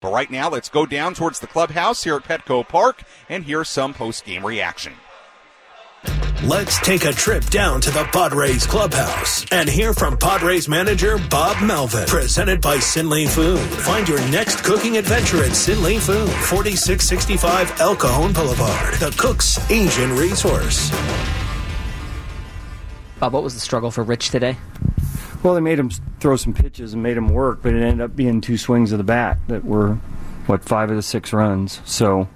But right now, let's go down towards the clubhouse here at Petco Park and hear some post game reaction. Let's take a trip down to the Padres clubhouse and hear from Padres manager Bob Melvin. Presented by Sinley Food. Find your next cooking adventure at Sinley Food, 4665 El Cajon Boulevard, the Cook's Asian Resource. Bob, what was the struggle for Rich today? Well, they made him throw some pitches and made him work, but it ended up being two swings of the bat that were, what, five of the six runs. So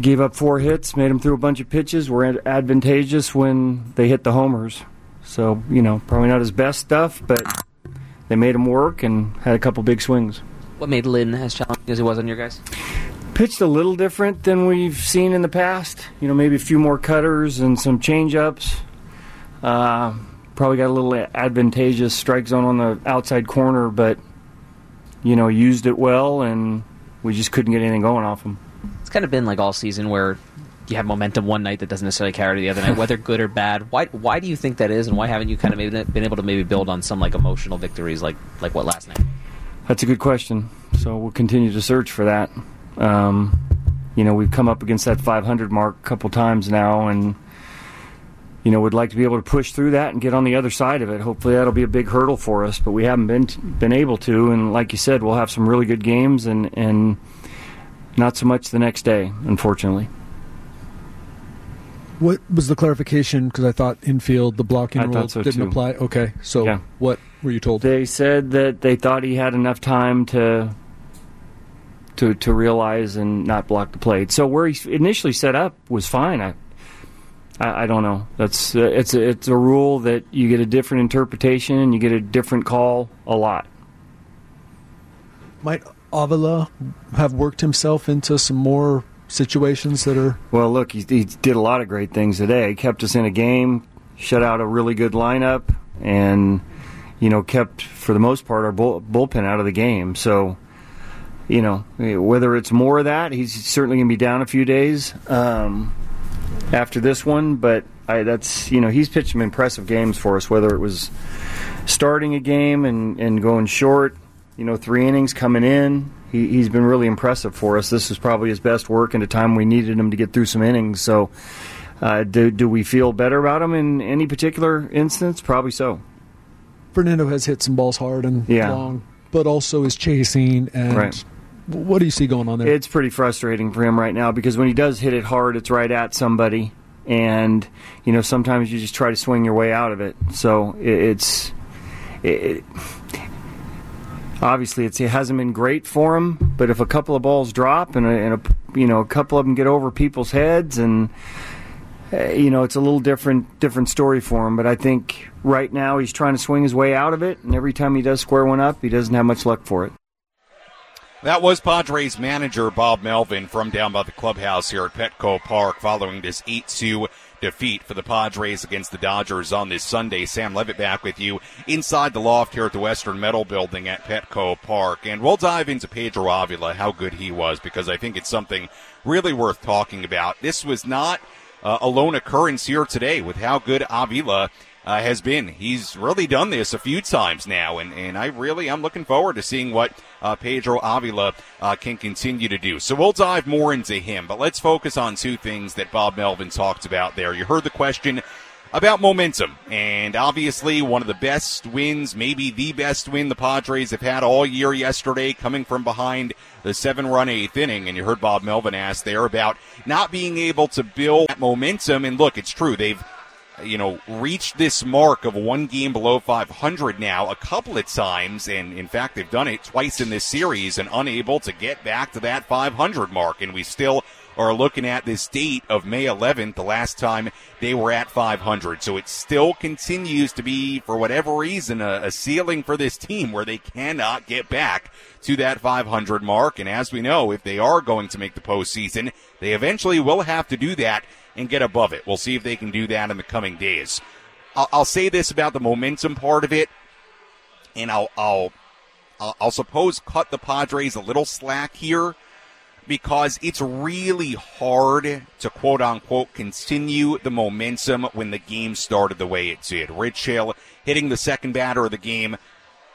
gave up four hits, made him throw a bunch of pitches, were advantageous when they hit the homers. So, you know, probably not his best stuff, but they made him work and had a couple big swings. What made Lynn as challenging as he was on your guys? Pitched a little different than we've seen in the past. You know, maybe a few more cutters and some change-ups. Uh, probably got a little advantageous strike zone on the outside corner, but you know used it well, and we just couldn't get anything going off him. It's kind of been like all season where you have momentum one night that doesn't necessarily carry to the other night, whether good or bad. Why why do you think that is, and why haven't you kind of maybe been able to maybe build on some like emotional victories like like what last night? That's a good question. So we'll continue to search for that. Um, you know, we've come up against that 500 mark a couple times now, and you know, would like to be able to push through that and get on the other side of it. Hopefully, that'll be a big hurdle for us, but we haven't been been able to. And like you said, we'll have some really good games, and and not so much the next day, unfortunately. What was the clarification? Because I thought infield the blocking rule so didn't too. apply. Okay, so Yeah. what were you told? They said that they thought he had enough time to to to realize and not block the plate. So where he initially set up was fine. I I, I don't know. That's uh, it's a, it's a rule that you get a different interpretation and you get a different call a lot. Might Avila have worked himself into some more situations that are Well, look, he, he did a lot of great things today. He Kept us in a game, shut out a really good lineup, and you know kept for the most part our bull, bullpen out of the game. So, you know, whether it's more of that, he's certainly going to be down a few days um, after this one. But I, that's you know he's pitched some impressive games for us. Whether it was starting a game and, and going short, you know, three innings coming in. He, he's been really impressive for us. This is probably his best work in a time we needed him to get through some innings. So, uh, do, do we feel better about him in any particular instance? Probably so. Fernando has hit some balls hard and Yeah. long, but also is chasing. And Right. What do you see going on there? It's pretty frustrating for him right now because when he does hit it hard, it's right at somebody, and you know sometimes you just try to swing your way out of it. So it, it's it, obviously it hasn't been great for him. But if a couple of balls drop and a, and a you know a couple of them get over people's heads and uh, you know it's a little different different story for him. But I think right now he's trying to swing his way out of it, and every time he does square one up, he doesn't have much luck for it. That was Padres manager Bob Melvin from down by the clubhouse here at Petco Park following this 8 2 defeat for the Padres against the Dodgers on this Sunday. Sam Levitt back with you inside the loft here at the Western Metal Building at Petco Park. And we'll dive into Pedro Avila, how good he was, because I think it's something really worth talking about. This was not uh, a lone occurrence here today with how good Avila uh, has been. He's really done this a few times now, and, and I really am looking forward to seeing what uh, Pedro Avila uh, can continue to do. So we'll dive more into him, but let's focus on two things that Bob Melvin talked about there. You heard the question about momentum, and obviously one of the best wins, maybe the best win the Padres have had all year yesterday, coming from behind the seven run eighth inning. And you heard Bob Melvin ask there about not being able to build momentum. And look, it's true. They've you know, reached this mark of one game below 500 now a couple of times, and in fact, they've done it twice in this series and unable to get back to that 500 mark. And we still are looking at this date of May 11th, the last time they were at 500. So it still continues to be, for whatever reason, a, a ceiling for this team where they cannot get back to that 500 mark. And as we know, if they are going to make the postseason, they eventually will have to do that and get above it. We'll see if they can do that in the coming days. I'll, I'll say this about the momentum part of it, and I'll, I'll, I'll, I'll suppose cut the Padres a little slack here because it's really hard to quote unquote continue the momentum when the game started the way it did. Rich Hill hitting the second batter of the game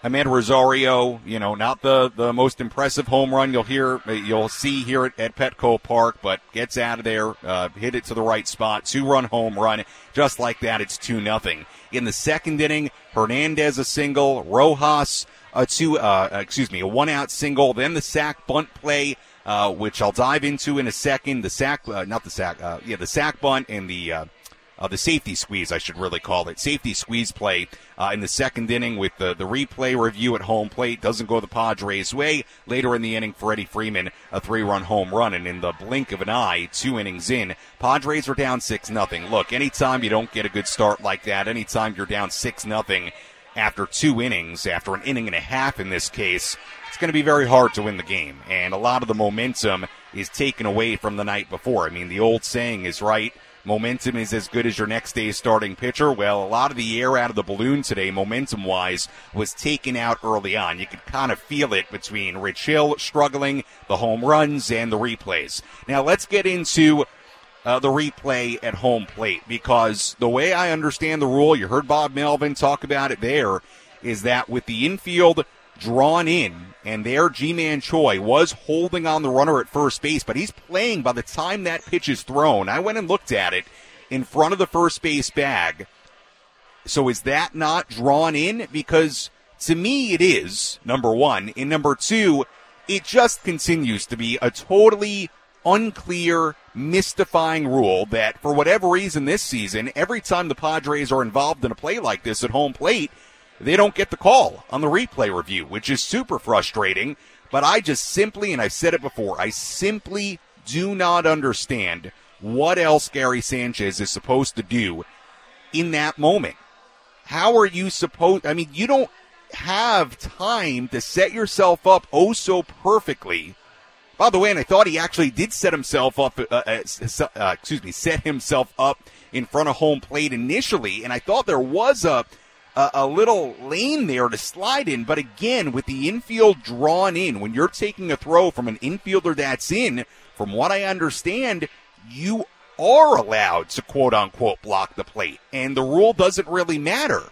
Amed Rosario, you know, not the, the most impressive home run you'll hear, you'll see here at, at Petco Park, but gets out of there, uh, hit it to the right spot, two run home run, just like that. It's two nothing. In the second inning, Hernandez a single, Rojas a two, uh, excuse me, a one out single, then the sac bunt play. Uh, which I'll dive into in a second. The sac, uh, not the sac, uh, yeah, the sac bunt and the uh, the safety squeeze, I should really call it. Safety squeeze play uh, in the second inning with the, the replay review at home plate. Doesn't go the Padres' way. Later in the inning, Freddie Freeman, a three run home run. And in the blink of an eye, two innings in, Padres are down 6 nothing. Look, anytime you don't get a good start like that, anytime you're down 6 nothing after two innings, after an inning and a half in this case, it's going to be very hard to win the game. And a lot of the momentum is taken away from the night before. I mean, the old saying is right momentum is as good as your next day's starting pitcher. Well, a lot of the air out of the balloon today, momentum wise, was taken out early on. You could kind of feel it between Rich Hill struggling, the home runs, and the replays. Now, let's get into uh, the replay at home plate because the way I understand the rule, you heard Bob Melvin talk about it there, is that with the infield drawn in, and there Ji-Man Choi was holding on the runner at first base, but he's playing by the time that pitch is thrown. I went and looked at it in front of the first base bag. So is that not drawn in? Because to me it is, number one. And number two, it just continues to be a totally unclear, mystifying rule that for whatever reason this season, every time the Padres are involved in a play like this at home plate, they don't get the call on the replay review, which is super frustrating. But I just simply, and I've said it before, I simply do not understand what else Gary Sanchez is supposed to do in that moment. How are you supposed? I mean, you don't have time to set yourself up oh so perfectly. By the way, and I thought he actually did set himself up, uh, uh, uh, excuse me, set himself up in front of home plate initially, and I thought there was a a, a, little lane there to slide in. But again, with the infield drawn in, when you're taking a throw from an infielder that's in, from what I understand, you are allowed to quote unquote block the plate. And the rule doesn't really matter.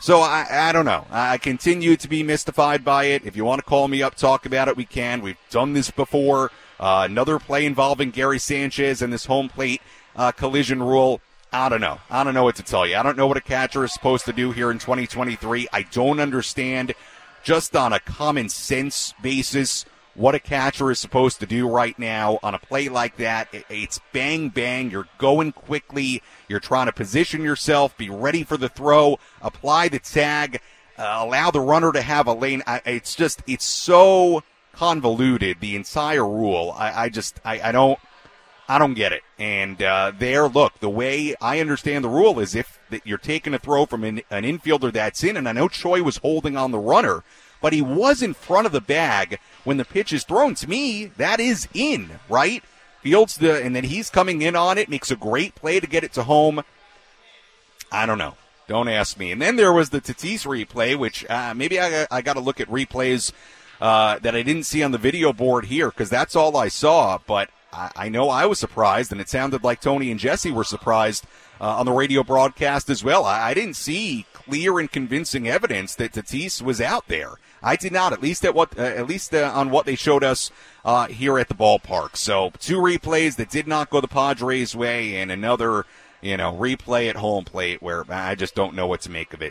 So I, I don't know. I continue to be mystified by it. If you want to call me up, talk about it, we can. We've done this before. Uh, another play involving Gary Sanchez and this home plate uh, collision rule. I don't know. I don't know what to tell you. I don't know what a catcher is supposed to do here in 2023. I don't understand, just on a common sense basis, what a catcher is supposed to do right now on a play like that. It's bang, bang. You're going quickly. You're trying to position yourself, be ready for the throw, apply the tag, uh, allow the runner to have a lane. it's just, it's so convoluted, the entire rule. I, I just, I, I don't. I don't get it. And uh, there, look, the way I understand the rule is if you're taking a throw from an, an infielder that's in, and I know Choi was holding on the runner, but he was in front of the bag when the pitch is thrown. To me, that is in, right? Fields the, and then he's coming in on it, makes a great play to get it to home. I don't know. Don't ask me. And then there was the Tatis replay, which uh, maybe I, I got to look at replays uh, that I didn't see on the video board here because that's all I saw. But I, I know I was surprised, and it sounded like Tony and Jesse were surprised uh, on the radio broadcast as well. I, I, didn't see clear and convincing evidence that Tatis was out there. I did not, at least at what, uh, at least uh, on what they showed us uh, here at the ballpark. So two replays that did not go the Padres' way, and another, you know, replay at home plate where I just don't know what to make of it.